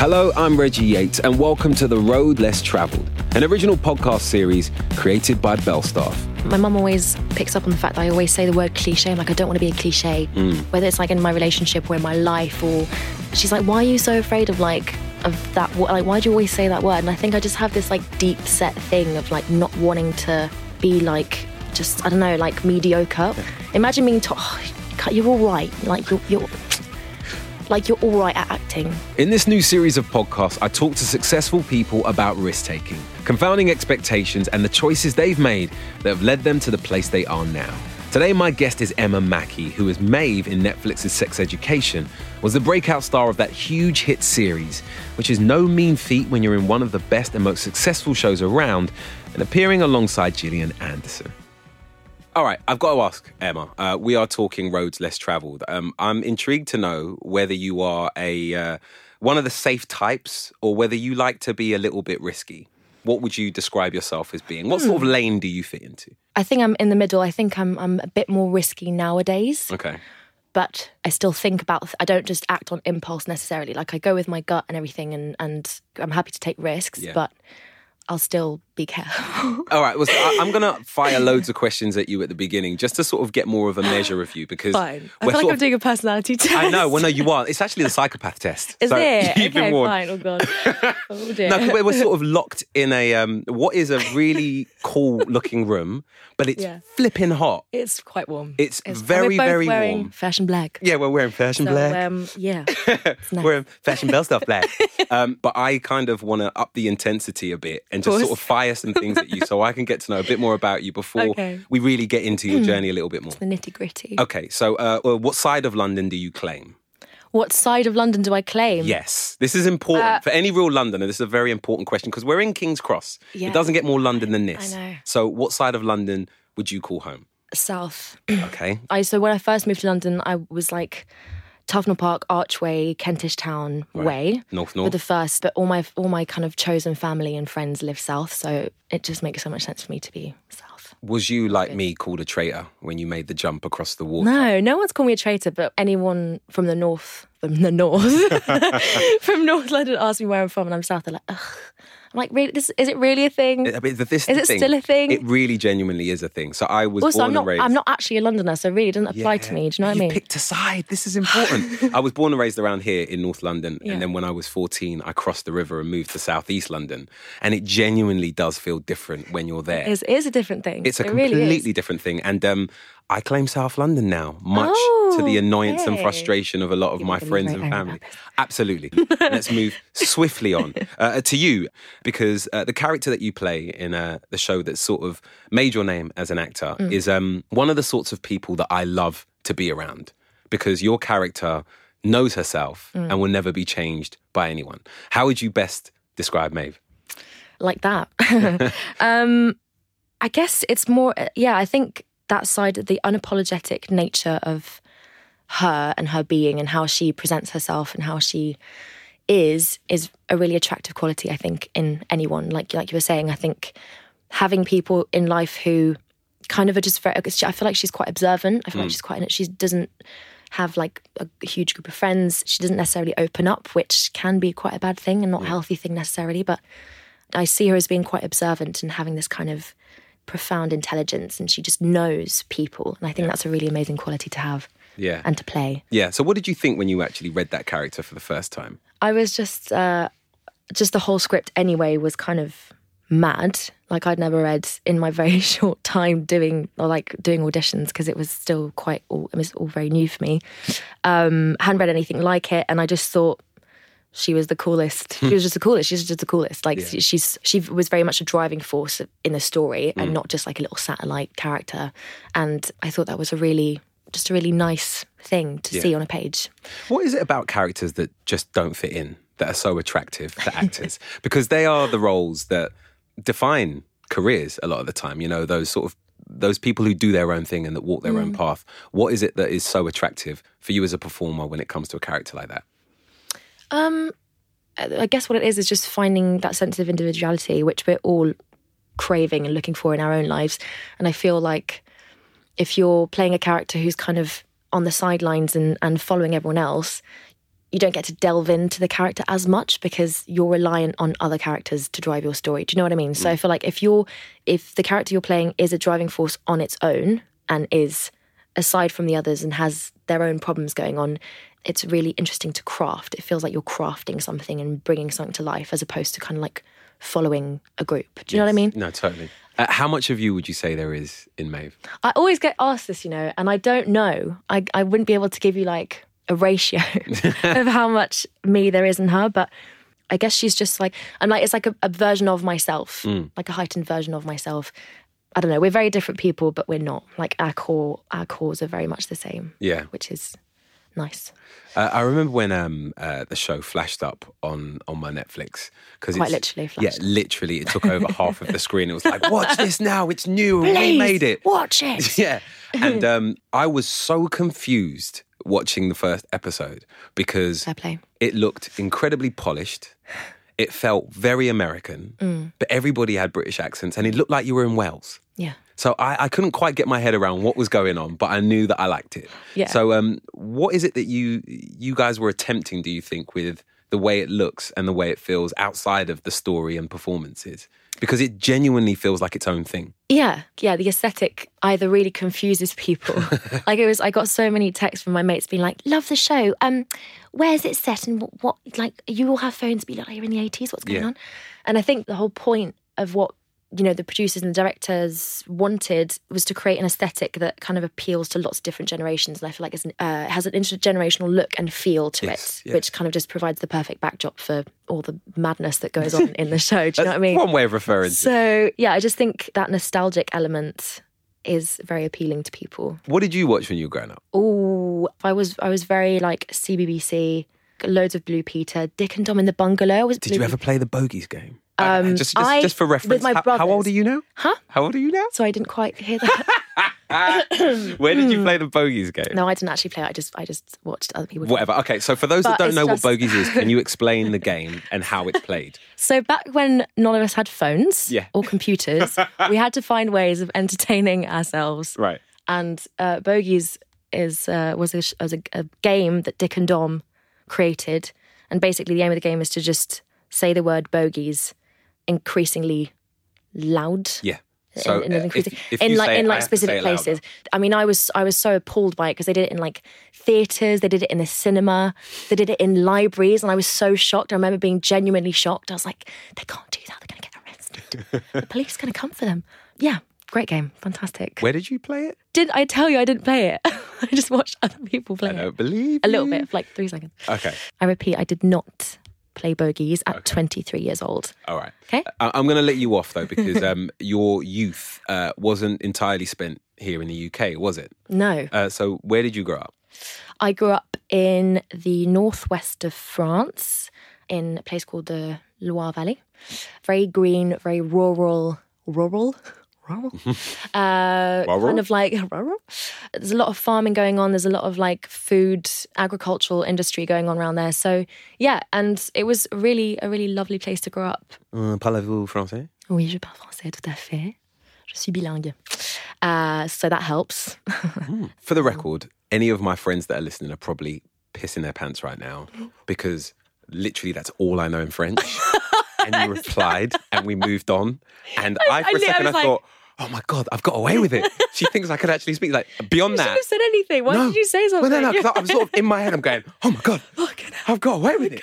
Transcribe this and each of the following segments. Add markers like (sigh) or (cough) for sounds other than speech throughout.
Hello, I'm Reggie Yates, and welcome to The Road Less Travelled, an original podcast series created by Belstaff. My mum always picks up on the fact that I always say the word cliche. I'm like, I don't want to be a cliche, mm. whether it's like in my relationship or in my life. Or she's like, why are you so afraid of like of that? Like, why do you always say that word? And I think I just have this like deep set thing of like not wanting to be like just I don't know like mediocre. Imagine being told, oh, you're all right, like you're you're like you're all right at acting. In this new series of podcasts, I talk to successful people about risk taking, confounding expectations, and the choices they've made that have led them to the place they are now. Today, my guest is Emma Mackey, who is Maeve in Netflix's Sex Education, was the breakout star of that huge hit series, which is no mean feat when you're in one of the best and most successful shows around and appearing alongside Gillian Anderson. All right, I've got to ask Emma. Uh, we are talking roads less travelled. Um, I'm intrigued to know whether you are a uh, one of the safe types or whether you like to be a little bit risky. What would you describe yourself as being? What sort of lane do you fit into? I think I'm in the middle. I think I'm I'm a bit more risky nowadays. Okay. but I still think about. I don't just act on impulse necessarily. Like I go with my gut and everything, and and I'm happy to take risks, Yeah. but I'll still be careful. (laughs) All right. Well, so I, I'm going to fire loads of questions at you at the beginning just to sort of get more of a measure of you because Fine. I feel like I'm of- doing a personality test. I know. Well, no, you are. It's actually the psychopath test. (laughs) Is So it? (laughs) You've been okay, warned. fine. Oh god. Oh dear. No, we're, we're sort of locked in a um, what is a really cool looking room, but it's Yeah. flipping hot. it's quite warm. It's and very, very wearing warm. Fashion black. Yeah, we're wearing fashion So, black. um, yeah. It's nice. We're in fashion Belstaff black. um, but I kind of want to up the intensity a bit and just sort of fire some things at you so I can get to know a bit more about you before Okay. Hmm. we really get into your journey a little bit more. the nitty gritty. Okay, so uh, well, what side of London do you claim? What side of London do I claim? Yes, this is important Uh, for any real Londoner. This is a very important question because we're in King's Cross. Yeah. It doesn't get more London than this. I know. So, what side of London would you call home? South. Okay. (clears throat) I so when I first moved to London, I was like Tufnell Park, Archway, Kentish Town way. North, north. the first, but all my all my kind of chosen family and friends live south, so it just makes so much sense for me to be south. Was you like me called a traitor when you made the jump across the water? No, no one's called me a traitor, but anyone from the north, from the north, (laughs) from North London asks me where I'm from, and I'm south. They're like, ugh. I'm like, really? This is it really a thing? I mean, this Is it thing. still a thing? It really genuinely is a thing. So I was also, born I'm not. and raised. I'm not actually a Londoner, so it really doesn't apply to me. Do you know what I mean? picked a side. This is important. (laughs) I was born and raised around here in North London, Yeah. and then when I was 14, I crossed the river and moved to Southeast London. And it genuinely does feel different when you're there. It's, it is a different thing. It's a it completely is. different thing. And um, I claim South London now, much to the Oh, annoyance and frustration of a lot of my gonna friends and family. Absolutely. (laughs) Let's move swiftly on uh, to you, because uh, the character that you play in uh, the show that sort of made your name as an actor Mm. is um, one of the sorts of people that I love to be around, because your character knows herself Mm. and will never be changed by anyone. How would you best describe Maeve? like that. (laughs) (laughs) um, I guess it's more, yeah, I think that side of the unapologetic nature of her and her being and how she presents herself and how she is is a really attractive quality I think in anyone. Like like you were saying I think having people in life who kind of are just very I feel like she's quite observant. I feel like mm. she's quite she doesn't have like a huge group of friends. She doesn't necessarily open up which can be quite a bad thing and not a mm. healthy thing necessarily but I see her as being quite observant and having this kind of profound intelligence and she just knows people and I think that's a really amazing quality to have Yeah. and to play yeah. So, what did you think when you actually read that character for the first time? I was just uh, just the whole script anyway was kind of mad. Like I'd never read in my (laughs) very short time doing or like doing auditions because it was still quite all it was all very new for me. Um, hadn't read anything like it, and I just thought she was the coolest. (laughs) She was just the coolest. She's just the coolest. Like she's she was very much a driving force in the story and mm. not just like a little satellite character. And I thought that was a really just a really nice thing to see on a page. What is it about characters that just don't fit in that are so attractive to actors? (laughs) because they are the roles that define careers a lot of the time. You know, those sort of those people who do their own thing and that walk their own mm. path. What is it that is so attractive for you as a performer when it comes to a character like that? Um, I guess what it is is just finding that sense of individuality, which we're all craving and looking for in our own lives. And I feel like if you're playing a character who's kind of on the sidelines and, and following everyone else, you don't get to delve into the character as much because you're reliant on other characters to drive your story. Do you know what I mean? So I feel like if you're if the character you're playing is a driving force on its own and is aside from the others and has their own problems going on, it's really interesting to craft. It feels like you're crafting something and bringing something to life as opposed to kind of like following a group. Do you know what I mean? No, totally. Uh, how much of you would you say there is in Maeve? I always get asked this, you know, and I don't know. I, I wouldn't be able to give you like a ratio (laughs) of how much me there is in her, but I guess she's just like, I'm like, it's like a, a version of myself, like a heightened version of myself. I don't know. We're very different people, but we're not. Like our core, our cores are very much the same. Yeah. which is nice. Uh, I remember when um, uh, the show flashed up on on my Netflix because Quite literally Yeah, literally, it took over half of the screen. It was like, watch this now. It's new. and We made it. Watch (laughs) it. Yeah, and (laughs) um, I was so confused watching the first episode because it looked incredibly polished. It felt very American, Mm. but everybody had British accents, and it looked like you were in Wales. Yeah. So I, I couldn't quite get my head around what was going on, but I knew that I liked it. Yeah. So um, what is it that you you guys were attempting? Do you think with the way it looks and the way it feels outside of the story and performances? Because it genuinely feels like its own thing. Yeah, yeah. The aesthetic either really confuses people. (laughs) like it was, I got so many texts from my mates being like, "Love the show. Um, where's it set? And what, what like you all have phones? Be like, you're in the eighties. What's going Yeah. on?" And I think the whole point of what you know the producers and the directors wanted was to create an aesthetic that kind of appeals to lots of different generations. And I feel like it's an, uh, it has an intergenerational look and feel to Yes, it, yes. which kind of just provides the perfect backdrop for all the madness that goes on in the (laughs) show. Do you know what I mean? One way of referring to. So yeah, I just think that nostalgic element is very appealing to people. What did you watch when you were growing up? Oh, I was I was very like CBBC, loads of Blue Peter, Dick and Dom in the Bungalow. Was Did Blue you ever play the bogies game? Um, just, just, I- just for reference, how, how old are you now? Huh? How old are you now? So I didn't quite hear that. (laughs) Where did you play the bogeys game? no, I didn't actually play. it. I just I just watched other people. Whatever. Okay, so for those that don't know just- what bogeys is, can you (laughs) explain the game and how it's played? So back when none of us had phones Yeah. or computers, we had to find ways of entertaining ourselves. Right. and uh, Bogies is uh, was, a, was a, a game that Dick and Dom created, and basically the aim of the game is to just say the word bogies increasingly loud. Yeah. So in, in, uh, increasing, if, if in like in like specific it places. I mean, I was I was so appalled by it because they did it in like theaters, they did it in the cinema, they did it in libraries, and I was so shocked. I remember being genuinely shocked. I was like, they can't do that; they're going to get arrested. (laughs) the police are going to come for them. Yeah, great game, fantastic. Where did you play it? Did I tell you I didn't play it? (laughs) I just watched other people play I don't believe A little you. bit, like three seconds. Okay. I repeat, I did not play bogies at 23 years old. All right. Okay. I- I'm going to let you off though because um, (laughs) your youth uh, wasn't entirely spent here in the UK, was it? No. Uh, so where did you grow up? I grew up in the northwest of France in a place called the Loire Valley. Very green, very rural, rural. (laughs) Uh, kind of like. (laughs) There's a lot of farming going on. There's a lot of like food, agricultural industry going on around there. So yeah, and it was really a really lovely place to grow up. Uh, Parlez-vous français? Oui, je parle français, tout à fait. Je suis bilingue. Uh, so that helps. (laughs) For the record, any of my friends that are listening are probably pissing their pants right now (gasps) because literally that's all I know in French. (laughs) and you replied, and we moved on. And I, for I a second, I, like- thought, oh my God, I've got away with it. She thinks I could actually speak. Like, beyond You that. should have said anything. Why did you say something? Well, no, no, I'm sort of in my head, I'm going, oh my God, (laughs) hell. I've got away with it.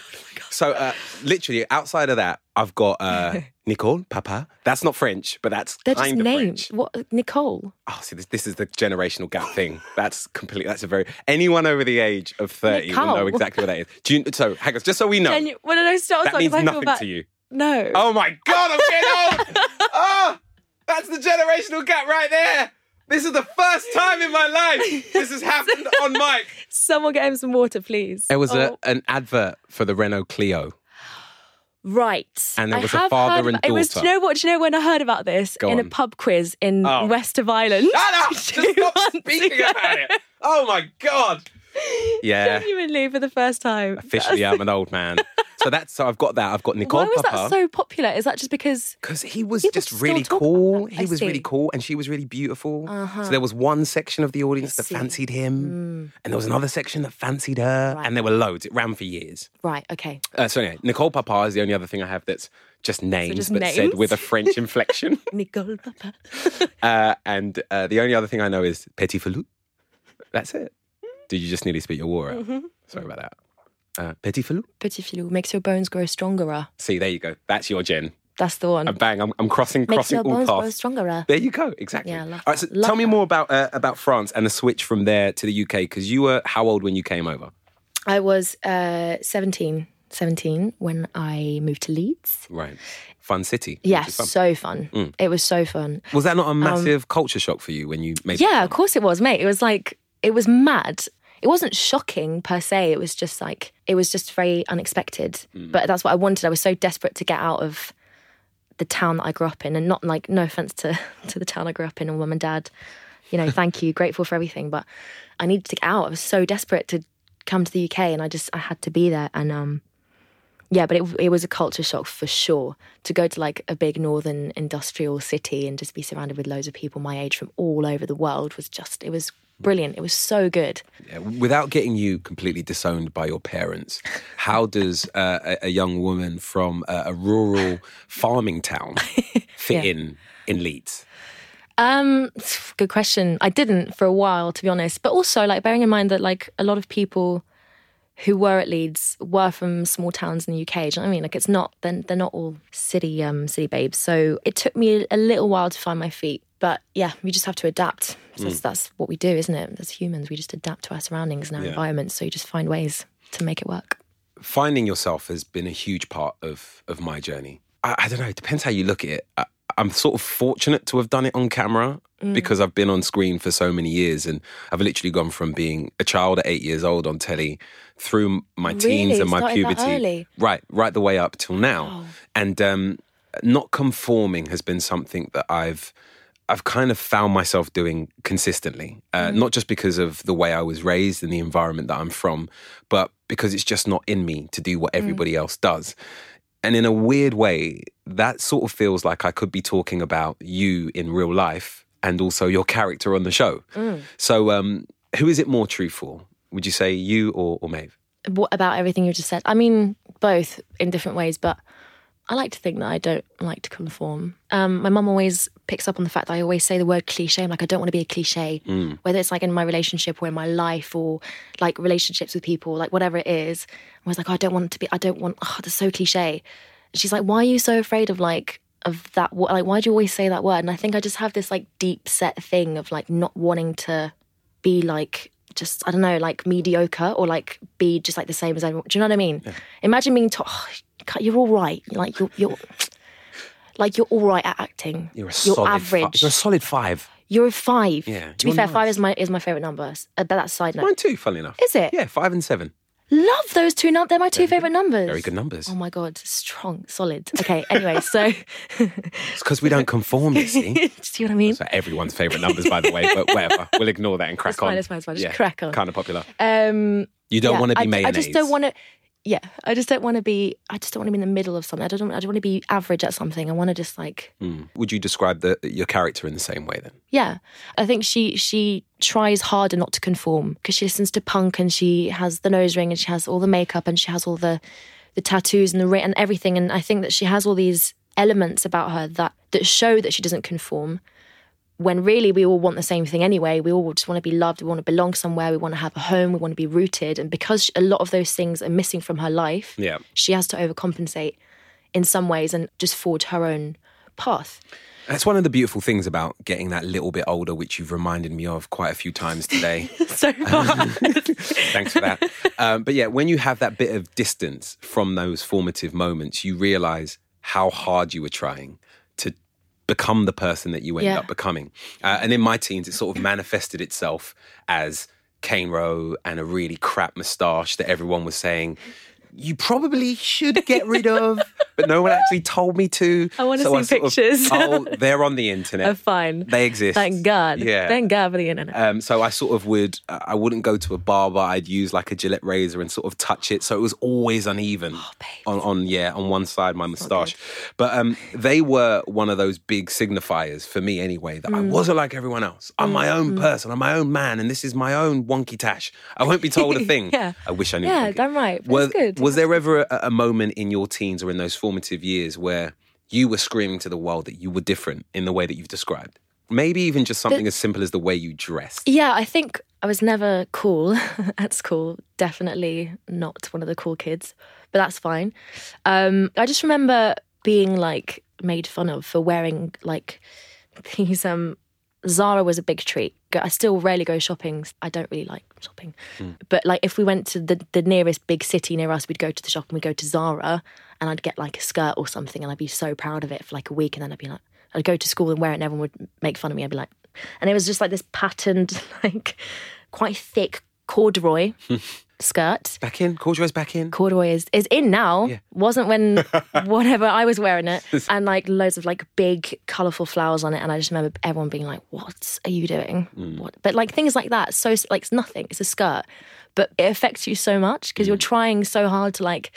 So, uh, literally, outside of that, I've got uh, (laughs) Nicole, Papa. That's not French, but that's They're just kind of. French. What Nicole? Oh, see, this, this is the generational gap thing. That's completely. That's a very anyone over the age of thirty will know exactly what that is. Do you, so, hang on, just so we know, Can you, well, no, no, stop, that stop, means 'cause I feel nothing bad. to you. No. Oh my god, I'm getting old. oh, (laughs) that's the generational gap right there. This is the first time in my life this has happened (laughs) on mic. Someone get him some water, please. There was Oh, a, an advert for the Renault Clio. right. and there I was a father heard and about- It was. Do you know what? Do you know when I heard about this Go in on. a pub quiz in Oh. west of Ireland? Shut up! (laughs) Just stop speaking ago. about it. Oh my god. (laughs) Yeah. Genuinely for the first time. Officially, I'm an old man. So that's so I've got that. I've got Nicole Why was Papa. that so popular? Is that just because Because he was just really cool. He I was really cool, and she was really beautiful. Uh-huh. So there was one section of the audience that. Mm. fancied him, and there was another section that fancied her, Right. and there were loads. It ran for years. Right, okay. Uh, so anyway, Nicole Papa is the only other thing I have that's just names, just but said with a French (laughs) inflection. Nicole Papa. (laughs) uh, and uh, the only other thing I know is Petit Falou. That's it. Did you just nearly spit your water out? Mm-hmm. Sorry about that. Uh, Petit Falou. Petit filou makes your bones grow stronger. See, there you go. That's your Jen. That's the one. And bang, I'm, I'm crossing makes crossing your all bones grow paths. stronger. There you go. Exactly. Yeah, I love All right. So that. Love tell me that. more about uh, about France and the switch from there to the UK because you were how old when you came over? I was uh, 17, 17 when I moved to Leeds. Right. Fun city. Yes, fun. so fun. Mm. It was so fun. Was that not a massive culture shock for you when you made? Um, Yeah, of course it was, mate. It was like it was mad. It wasn't shocking per se. It was just like it was just very unexpected. But that's what I wanted. I was so desperate to get out of the town that I grew up in, and not like no offense to (laughs) to the town I grew up in and mum and dad. You know, thank you, (laughs) grateful for everything. But I needed to get out. I was so desperate to come to the UK, and I just I had to be there. And um, yeah, but it it was a culture shock for sure to go to like a big northern industrial city and just be surrounded with loads of people my age from all over the world was just it was brilliant. It was so good. Yeah, without getting you completely disowned by your parents, how does uh, a, a young woman from a, a rural farming town (laughs) fit Yeah. in in Leeds? Um, good question. I didn't for a while, to be honest. But also, like bearing in mind that like a lot of people who were at Leeds were from small towns in the UK. Do you know what I mean? Like it's not they're, they're not all city um city babes. So it took me a little while to find my feet. But yeah, we just have to adapt. So that's, that's what we do, isn't it? As humans, we just adapt to our surroundings and our Yeah. environments. So you just find ways to make it work. finding yourself has been a huge part of of my journey. I, I don't know. It depends how you look at it. I, I'm sort of fortunate to have done it on camera because I've been on screen for so many years, and I've literally gone from being a child at eight years old on telly through my teens Really? and my puberty, right, right the way up till now. Wow. And um, not conforming has been something that I've I've kind of found myself doing consistently, uh, not just because of the way I was raised and the environment that I'm from, but because it's just not in me to do what everybody else does. And in a weird way, that sort of feels like I could be talking about you in real life and also your character on the show. So, um, who is it more true for? Would you say you or, or Maeve? what about everything you just said? I mean, both in different ways, but I like to think that I don't like to conform. Um, my mum always picks up on the fact that I always say the word cliche. I'm like, I don't want to be a cliche, mm. whether it's like in my relationship or in my life or like relationships with people, like whatever it is. I was like, oh, I don't want to be, I don't want, oh, that's so cliche. And she's like, why are you so afraid of like, of that, like, why do you always say that word? And I think I just have this like deep set thing of like not wanting to be like just I don't know like mediocre or like be just like the same as everyone. Do you know what I mean? Imagine being told oh, you're all right, like you're you're like you're all right at acting. You're a you're solid average. Fi- you're a solid five. You're a five. Yeah, To be fair, nice. five is my is my favorite number. Uh, that's side note. Mine too, funnily enough. Is it? Yeah, five and seven. Love those two numbers. They're my two favorite numbers. Very good numbers. Oh my god, strong, solid. Okay. Anyway, (laughs) so It's because we don't conform, you see. (laughs) see what I mean? So everyone's favourite numbers, by the way, but whatever. We'll ignore that and crack It's fine, on. it's fine, it's fine. Just crack on. Kind of popular. Um, You don't yeah, want to be I, I just don't want to. Yeah, I just don't want to be. I just don't want to be in the middle of something. I don't. I don't want to be average at something. I want to just like. Mm. Would you describe the, your character in the same way then? Yeah, I think she she tries harder not to conform because she listens to punk and she has the nose ring and she has all the makeup and she has all the the tattoos and the ring and everything. And I think that she has all these elements about her that that show that she doesn't conform. When really we all want the same thing anyway. We all just want to be loved. We want to belong somewhere. We want to have a home. We want to be rooted. And because a lot of those things are missing from her life, Yeah. she has to overcompensate in some ways and just forge her own path. That's one of the beautiful things about getting that little bit older, which you've reminded me of quite a few times today. (laughs) so far. (laughs) Thanks for that. Um, but yeah, when you have that bit of distance from those formative moments, you realize how hard you were trying become the person that you end Yeah. up becoming. Uh, and in my teens, it sort of manifested itself as Kane Rowe and a really crap moustache that everyone was saying, you probably should get rid of. but no one actually told me to. I wanna So see sort of- pictures. oh, they're on the internet. Oh, fine. They exist. Thank God. Yeah. Thank God for the internet. Um, so I sort of would, I wouldn't go to a barber. I'd use like a Gillette razor and sort of touch it, so it was always uneven Oh, on, on yeah, on one side my moustache. But um, they were one of those big signifiers for me anyway that I Mm. wasn't like everyone else. I'm my own person. I'm my own man, and this is my own wonky tash. I won't be told a (laughs) thing. Yeah. I wish I knew. Yeah, damn right. It's good. Was there ever a, a moment in your teens or in those formative years where you were screaming to the world that you were different in the way that you've described? Maybe even just something as simple as the way you dressed. Yeah, I think I was never cool (laughs) at school. Definitely not one of the cool kids, but that's fine. Um, I just remember being like made fun of for wearing like (laughs) these. Um, Zara was a big treat. Go- I still rarely go shopping. I don't really like shopping, hmm. but like if we went to the the nearest big city near us, we'd go to the shop and we'd go to Zara, and I'd get like a skirt or something, and I'd be so proud of it for like a week, and then I'd be like, I'd go to school and wear it, and everyone would make fun of me. I'd be like, and it was just like this patterned, (laughs) like quite thick corduroy (laughs) skirt. Back in, corduroy's back in. Corduroy is, is in now. Yeah. Wasn't when (laughs) whatever I was wearing it. And like loads of like big colourful flowers on it. And I just remember everyone being like, What are you doing? Mm. What but like things like that. So like it's nothing. It's a skirt. But it affects you so much because Mm. you're trying so hard to like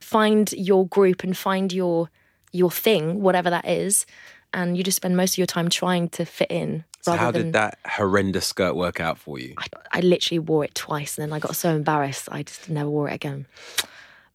find your group and find your your thing, whatever that is. And you just spend most of your time trying to fit in. So how than did that horrendous skirt work out for you? I, I literally wore it twice and then I got so embarrassed I just never wore it again.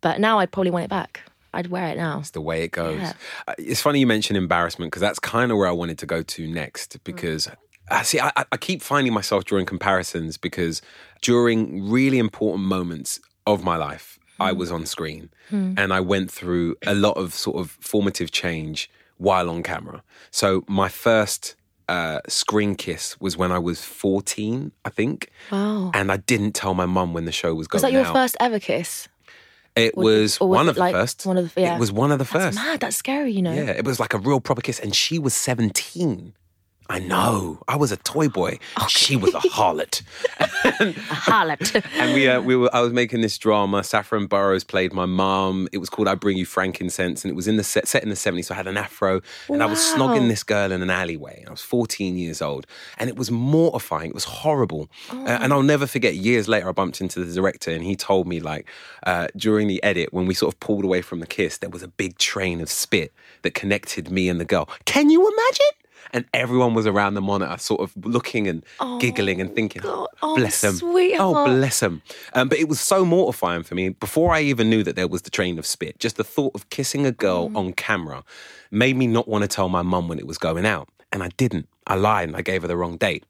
But now I'd probably want it back. I'd wear it now. It's the way it goes. Yeah. Uh, It's funny you mentioned embarrassment because that's kind of where I wanted to go to next. Mm. Because I see, I, I- I keep finding myself drawing comparisons because during really important moments of my life, I mm. was on screen hmm. and I went through a lot of sort of formative change while on camera. So my first uh, screen kiss was when I was 14, I think. Wow. And I didn't tell my mum when the show was going on. Was that your out. first ever kiss? It Or- was or was one it of the like first. one of the- yeah. It was one of the That's first. mad. That's scary, you know. Yeah, it was like a real proper kiss, and she was 17. I know. I was a toy boy. She was a harlot. (laughs) A harlot. (laughs) and we, uh, we were. I was making this drama. Saffron Burrows played my mom. It was called "I Bring You Frankincense," and it was in the set, set in the '70s. So I had an afro, and I was snogging this girl in an alleyway. I was 14 years old, and it was mortifying. It was horrible. Uh, and I'll never forget. Years later, I bumped into the director, and he told me like uh, during the edit when we sort of pulled away from the kiss, there was a big train of spit that connected me and the girl. Can you imagine? And everyone was around the monitor, sort of looking and giggling and thinking, God. Oh, bless them. sweetheart. Oh, bless them. Um, but it was so mortifying for me. Before I even knew that there was the train of spit, just the thought of kissing a girl Mm. on camera made me not want to tell my mum when it was going out. And I didn't. I lied and I gave her the wrong date.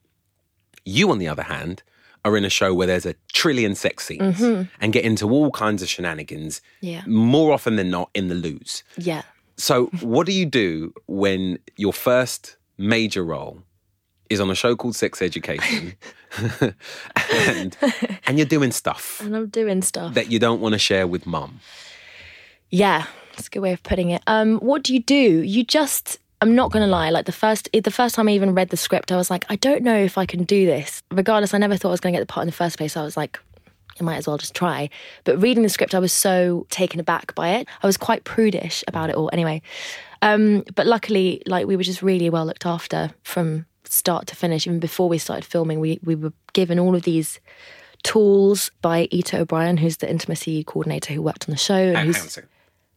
You, on the other hand, are in a show where there's a trillion sex scenes and get into all kinds of shenanigans, Mm-hmm. Yeah. more often than not in the loos. Yeah. So, what do you do when your first major role is on a show called Sex Education, (laughs) and and you're doing stuff And I'm doing stuff. that you don't want to share with mum? Yeah, that's a good way of putting it. Um, what do you do? You just I'm not gonna lie, like the first the first time I even read the script, I was like, I don't know if I can do this. Regardless, I never thought I was gonna get the part in the first place. I was like, I might as well just try. But reading the script, I was so taken aback by it. I was quite prudish about it all anyway. Um, but luckily, like we were just really well looked after from start to finish. Even before we started filming, we we were given all of these tools by Ita O'Brien, who's the intimacy coordinator who worked on the show. And who's, on a second.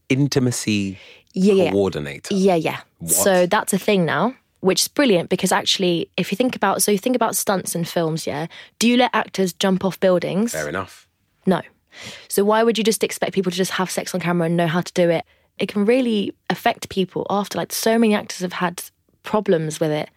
Intimacy yeah, coordinator. Yeah, yeah. So that's a thing now, which is brilliant because actually, if you think about, so you think about stunts in films, yeah. Do you let actors jump off buildings? Fair enough. No. So why would you just expect people to just have sex on camera and know how to do it? It can really affect people after. Like so many actors have had problems with it,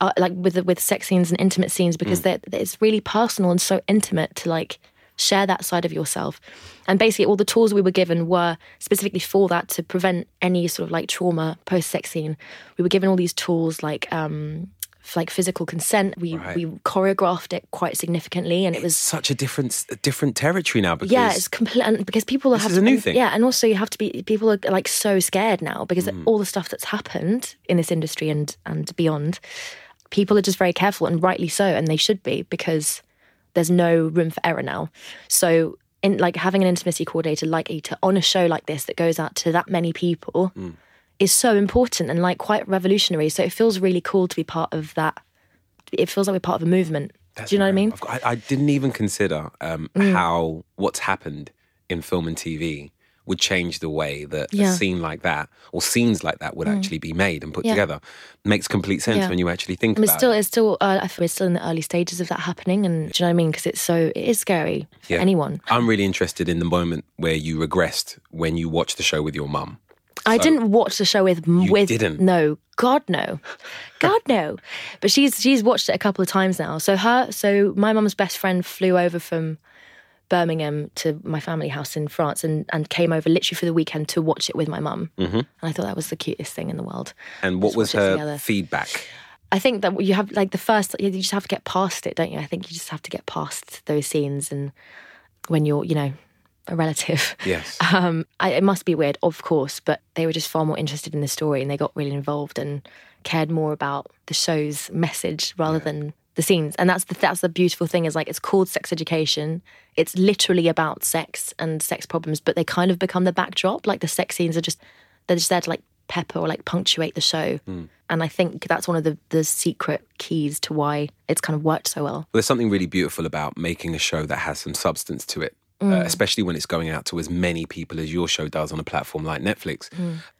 uh, like with the, with sex scenes and intimate scenes because they're it's really personal and so intimate to like share that side of yourself. And basically, all the tools we were given were specifically for that to prevent any sort of like trauma post sex scene. We were given all these tools like. um like physical consent, we Right. we choreographed it quite significantly, and it was Such a different a different territory now because yeah, it's complete because people have is a new and- thing. Yeah, and also you have to be people are like so scared now because Mm. all the stuff that's happened in this industry and and beyond, people are just very careful and rightly so, and they should be because there's no room for error now. So in like having an intimacy coordinator like Ita on a show like this that goes out to that many people is so important and like quite revolutionary. So it feels really cool to be part of that. It feels like we're part of a movement. Do you know what I mean? Mm. Got- I, I didn't even consider um, how what's happened in film and TV would change the way that Yeah. Mm. a scene like that or scenes like that would actually be made and put Yeah. together. Makes complete sense Yeah. when you actually think it's about still, it. it's still, uh, I feel we're still in the early stages of that happening, and do you know what I mean? Because it's so, it is scary for Yeah. anyone. I'm really interested in the moment where you regressed when you watched the show with your mum. I didn't watch the show with with didn't? no, God no, (laughs) God no. But she's she's watched it a couple of times now. So her, so my mum's best friend flew over from Birmingham to my family house in France and and came over literally for the weekend to watch it with my mum. Mm-hmm. And I thought that was the cutest thing in the world. And what was her feedback? I think that you have like the first, you just have to get past it, don't you? I think you just have to get past those scenes and when you're, you know, a relative. Yes. (laughs) Um, I, it must be weird, of course, but they were just far more interested in the story and they got really involved and cared more about the show's message rather than the scenes. And that's the that's the beautiful thing is like it's called sex education. It's literally about sex and sex problems, but they kind of become the backdrop. Like the sex scenes are just they're just there to like pepper or like punctuate the show. And I think that's one of the the secret keys to why it's kind of worked so well. Well, there's something really beautiful about making a show that has some substance to it. Uh, especially when it's going out to as many people as your show does on a platform like Netflix.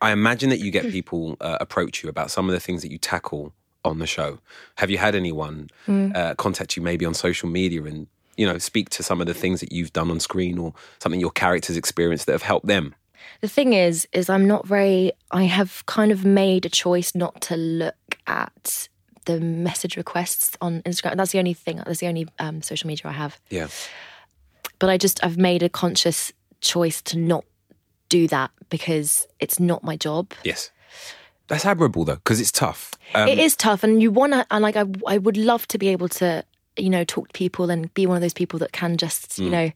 I imagine that you get people uh, approach you about some of the things that you tackle on the show. Have you had anyone uh, contact you maybe on social media and you know speak to some of the things that you've done on screen or something your characters experienced that have helped them? The thing is, is I'm not very. I have kind of made a choice not to look at the message requests on Instagram. That's the only thing. That's the only um, social media I have. Yeah. But I just I've made a conscious choice to not do that because it's not my job. Yes. That's admirable though, because it's tough. Um, it is tough, and you want to. And like I, I would love to be able to, you know, talk to people and be one of those people that can just, you know,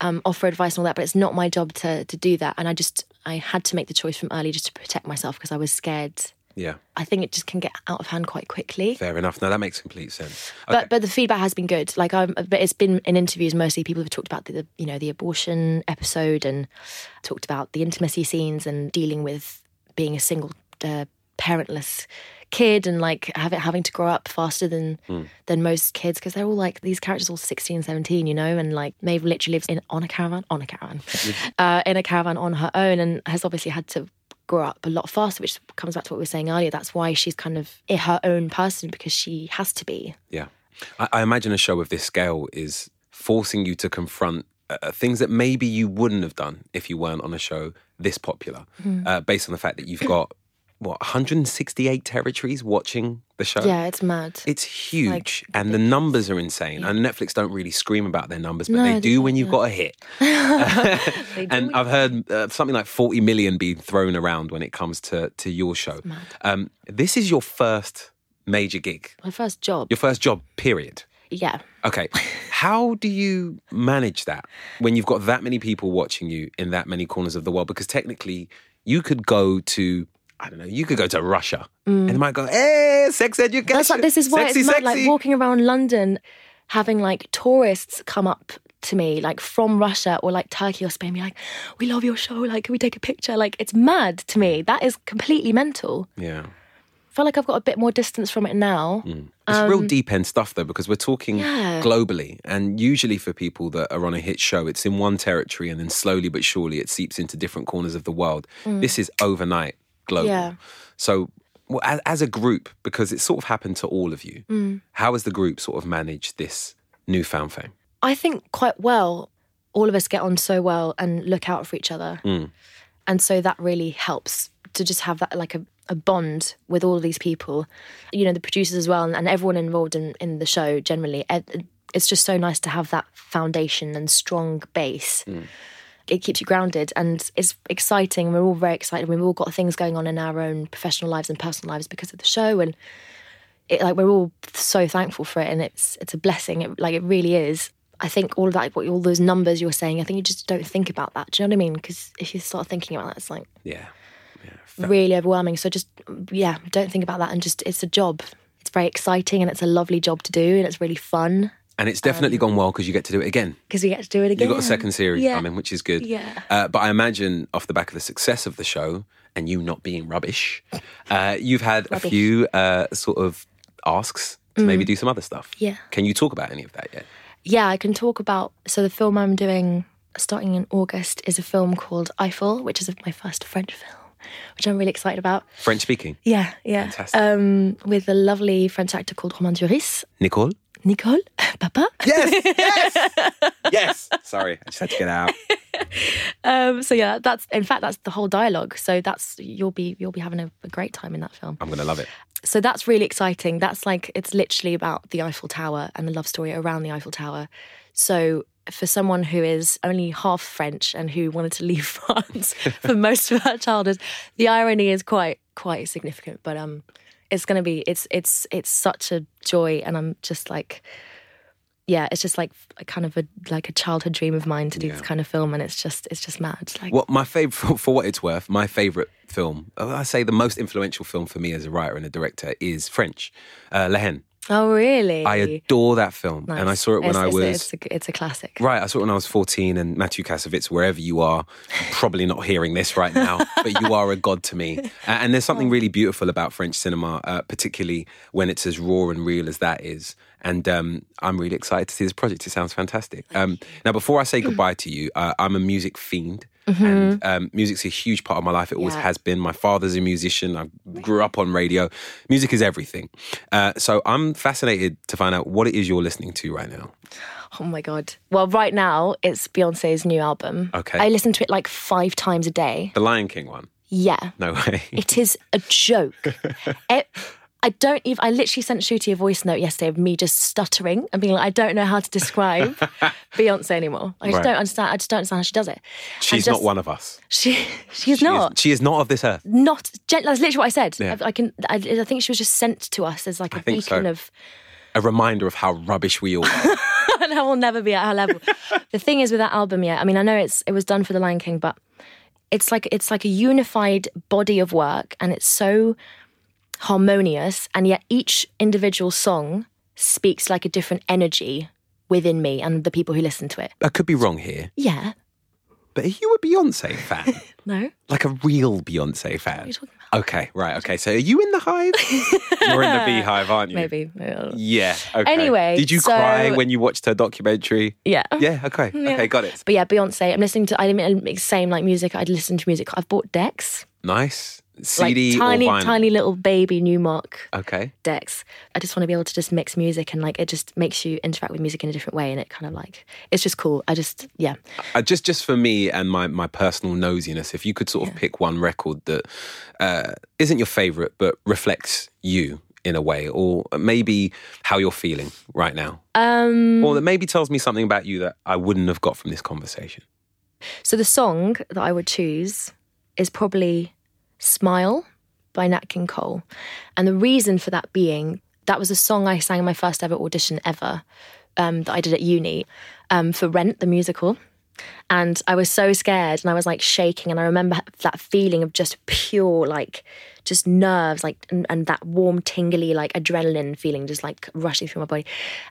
um, offer advice and all that. But it's not my job to to do that. And I just I had to make the choice from early just to protect myself because I was scared. Yeah. I think it just can get out of hand quite quickly. Fair enough. No, that makes complete sense. But but the feedback has been good. Like I'm, but it's been in interviews mostly people have talked about the, the you know the abortion episode and talked about the intimacy scenes and dealing with being a single uh, parentless kid and like having having to grow up faster than than most kids because they're all like these characters all 16 17 you know and like Maeve literally lives in on a caravan on a caravan (laughs) uh, in a caravan on her own and has obviously had to grow up a lot faster which comes back to what we were saying earlier that's why she's kind of her own person because she has to be Yeah. I, I imagine a show of this scale is forcing you to confront uh, things that maybe you wouldn't have done if you weren't on a show this popular, Mm-hmm. uh, based on the fact that you've got, what, 168 territories watching the show? Yeah, it's mad. It's huge, and the numbers are insane. And Netflix don't really scream about their numbers, but No, they do when (laughs) (laughs) you've got a hit. And I've heard uh, something like 40 million being thrown around when it comes to to your show. Um, this is your first major gig, My first job. your first job, period. Yeah. Okay. How do you manage that when you've got that many people watching you in that many corners of the world? Because technically, you could go to, I don't know, you could go to Russia and they might go, hey, sex education. Mm. That's like this is why sexy, it's mad. sexy. Like walking around London, having like tourists come up to me, like from Russia or like Turkey or Spain, be like, "We love your show. Like, can we take a picture?" Like, it's mad to me. That is completely mental. Yeah. I feel like I've got a bit more distance from it now. It's real deep end stuff though, because we're talking Um, Yeah. globally. And usually for people that are on a hit show, it's in one territory and then slowly but surely it seeps into different corners of the world. This is overnight global. Mm. Yeah. So, well, as, as a group, because it sort of happened to all of you, Mm. how has the group sort of managed this newfound fame? I think quite well. All of us get on so well and look out for each other. And so that really helps to just have that like a, a bond with all of these people, you know, the producers as well and, and everyone involved in, in the show generally. It- It's just so nice to have that foundation and strong base. It keeps you grounded and it's exciting. We're all very excited. We've all got things going on in our own professional lives and personal lives because of the show. And it, like we're all so thankful for it and it's it's a blessing. It, like it really is. I think all of that, what all those numbers you're saying, I think you just don't think about that. Do you know what I mean? Because if you start thinking about that, it's like Yeah. really overwhelming. So just yeah, don't think about that and just it's a job. It's very exciting and it's a lovely job to do and it's really fun. And it's definitely gone well because you get to do it again. because we get to do it again. You've got a second series Yeah. coming, which is good. Yeah. Uh, but I imagine off the back of the success of the show and you not being rubbish, uh, you've had a few uh, sort of asks to maybe do some other stuff. Mm. Yeah. Can you talk about any of that yet? Yeah, I can talk about. So the film I'm doing starting in August is a film called Eiffel, which is my first French film, which I'm really excited about. French speaking. Yeah, yeah. Fantastic. Um, with a lovely French actor called Romain Duris. Nicole? Nicole, (laughs) Papa. Yes, yes, (laughs) yes. Sorry, I just had to get out. (laughs) Um, so yeah, that's in fact that's the whole dialogue. So that's you'll be you'll be having a, a great time in that film. I'm going to love it. So that's really exciting. That's like it's literally about the Eiffel Tower and the love story around the Eiffel Tower. So for someone who is only half French and who wanted to leave France for most of her childhood, the irony is quite quite significant. But um, it's gonna be it's it's it's such a joy, and I'm just like. Yeah, it's just like a kind of a like a childhood dream of mine to do this kind of film, and it's just it's just mad. Like, Well, my favorite, (laughs) for, what it's worth, my favorite film, I say the most influential film for me as a writer and a director is French, uh, La Haine. Oh really? I adore that film, and I saw it when It's- I it's a- was It's a, it's a classic. Right, I saw it when I was 14, and Mathieu Kassovitz, wherever you are, probably not hearing this right now, (laughs) but you are a god to me. And there's something really beautiful about French cinema, uh, particularly when it's as raw and real as that is. And um, I'm really excited to see this project. It sounds fantastic. Um, now, before I say goodbye to you, uh, I'm a music fiend. And um, music's a huge part of my life. It always Yeah. has been. My father's a musician. I grew up on radio. Music is everything. Uh, so I'm fascinated to find out what it is you're listening to right now. Oh my god. Well, right now it's Beyonce's new album. Okay. I listen to it like five times a day. The Lion King one. Yeah. No way. It is a joke. it, (laughs) I don't even. I literally sent Shooty a voice note yesterday of me just stuttering and being like, I don't know how to describe (laughs) Beyonce anymore. I just Right. don't understand. I just don't understand how she does it. She's just- not one of us. She she's (laughs) She not. Is, she is not of this earth. not that's literally what I said. Yeah. I, I can. I, I think she was just sent to us as like a think so. beacon of A reminder of how rubbish we all are. (laughs) and I will never be at her level. the thing is with that album, yeah, I mean, I know it's it was done for the Lion King, but it's like it's like a unified body of work, and it's so harmonious, and yet each individual song speaks like a different energy within me and the people who listen to it. I could be wrong here, Yeah, but are you a Beyonce fan? (laughs) no, like a real Beyonce fan? what are you talking about? Okay, right. Okay, so are you in the hive? (laughs) You're in the beehive, aren't you? Maybe, maybe I don't know. Yeah. Okay. Anyway, did you so- cry when you watched her documentary? yeah. Yeah. Okay. Okay. Got it. But yeah, Beyonce. I'm listening to. I mean, same like music. I'd listen to music. I've bought decks, Nice. Like CD tiny, or vinyl? tiny little baby Numark Okay. decks. I just want to be able to just mix music and like it just makes you interact with music in a different way and it kind of like it's just cool. I just yeah. Uh, just just for me and my my personal nosiness, if you could sort of pick one record that uh, isn't your favorite but reflects you in a way, or maybe how you're feeling right now, Um or that maybe tells me something about you that I wouldn't have got from this conversation. so the song that I would choose is probably Smile by Nat King Cole. And the reason for that being that was a song I sang in my first ever audition ever um, that I did at uni um, for Rent the musical. And I was so scared and I was like shaking. And I remember that feeling of just pure, like, just nerves, like, and, and that warm, tingly, like, adrenaline feeling just like rushing through my body.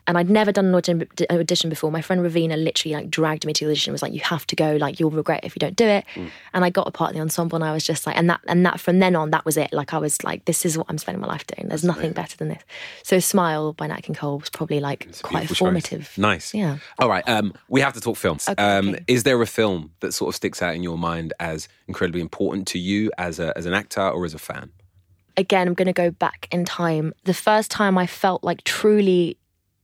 And I'd never done an audition, audition before. My friend Ravina literally like dragged me to the audition and was like, you have to go, like, you'll regret it if you don't do it. And I got a part in the ensemble and I was just like, and that, and that from then on, that was it. Like, I was like, this is what I'm spending my life doing. There's nothing better than this. So Smile by Nat King Cole was probably like quite Beautiful choice. formative. Nice. Yeah. All right. Um, we have to talk films. um, okay. Is there a film that sort of sticks out in your mind as incredibly important to you as a, as an actor or as a fan? Again, I'm going to go back in time. The first time I felt like truly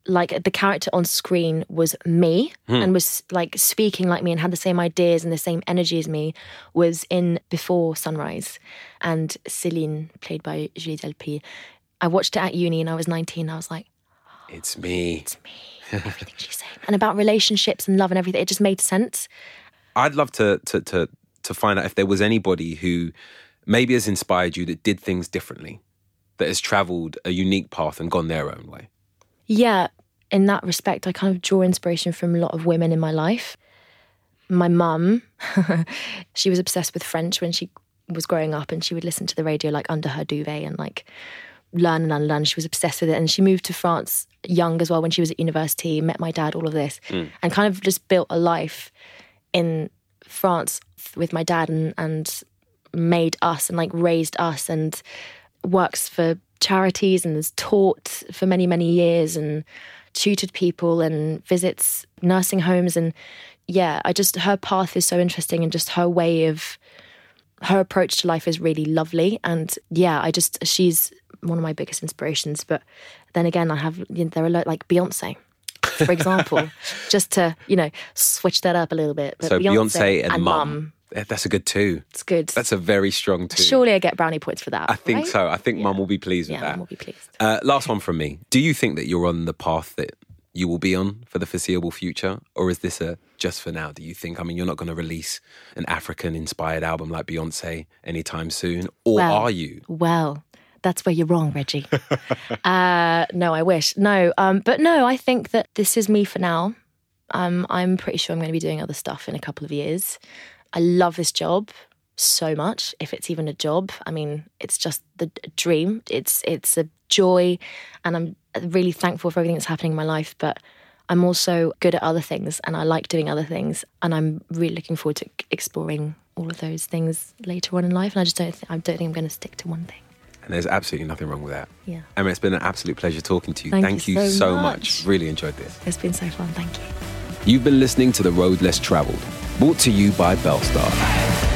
like the character on screen was me hmm. and was like speaking like me and had the same ideas and the same energy as me was in Before Sunrise and Celine, played by Julie Delpy. I watched it at uni and I was 19. I was like, It's me. it's me, everything (laughs) she's saying. And about relationships and love and everything. It just made sense. I'd love to to to to find out if there was anybody who maybe has inspired you that did things differently, that has travelled a unique path and gone their own way. Yeah, in that respect, I kind of draw inspiration from a lot of women in my life. My mum, (laughs) she was obsessed with French when she was growing up, and she would listen to the radio like under her duvet and like learn and unlearn. She was obsessed with it. And she moved to France young as well when she was at university, met my dad, all of this, Mm. and kind of just built a life in France with my dad and, and made us and like raised us and works for charities and has taught for many, many years and tutored people and visits nursing homes. And yeah, I just, her path is so interesting and just her way of, her approach to life is really lovely. And yeah, I just, she's one of my biggest inspirations. But then again, I have, you know, there are like Beyonce. For example, (laughs) just to you know switch that up a little bit. But So Beyonce and, mum. Mum, That's a good two. it's good. That's a very strong two. Surely I get brownie points for that. I think right? so. I think mum will be pleased with Yeah, that. Mum will be pleased. Uh, last one from me. Do you think that you're on the path that you will be on for the foreseeable future? Or is this a just for now? Do you think, I mean, you're not going to release an African inspired album like Beyonce anytime soon? Or Well, are you? Well, that's where you're wrong, Reggie. (laughs) uh, no, I wish. No, um, but no, I think that this is me for now. Um, I'm pretty sure I'm going to be doing other stuff in a couple of years. I love this job so much. If it's even a job, I mean, it's just the dream. It's it's a joy, and I'm really thankful for everything that's happening in my life. But I'm also good at other things, and I like doing other things, and I'm really looking forward to exploring all of those things later on in life. And I just don't, th- I don't think I'm going to stick to one thing. And there's absolutely nothing wrong with that. Yeah. Emma, it's been an absolute pleasure talking to you. Thank you you so so much. Really enjoyed this. It's been so fun. Thank you. You've been listening to The Road Less Traveled, Brought to you by Belstaff.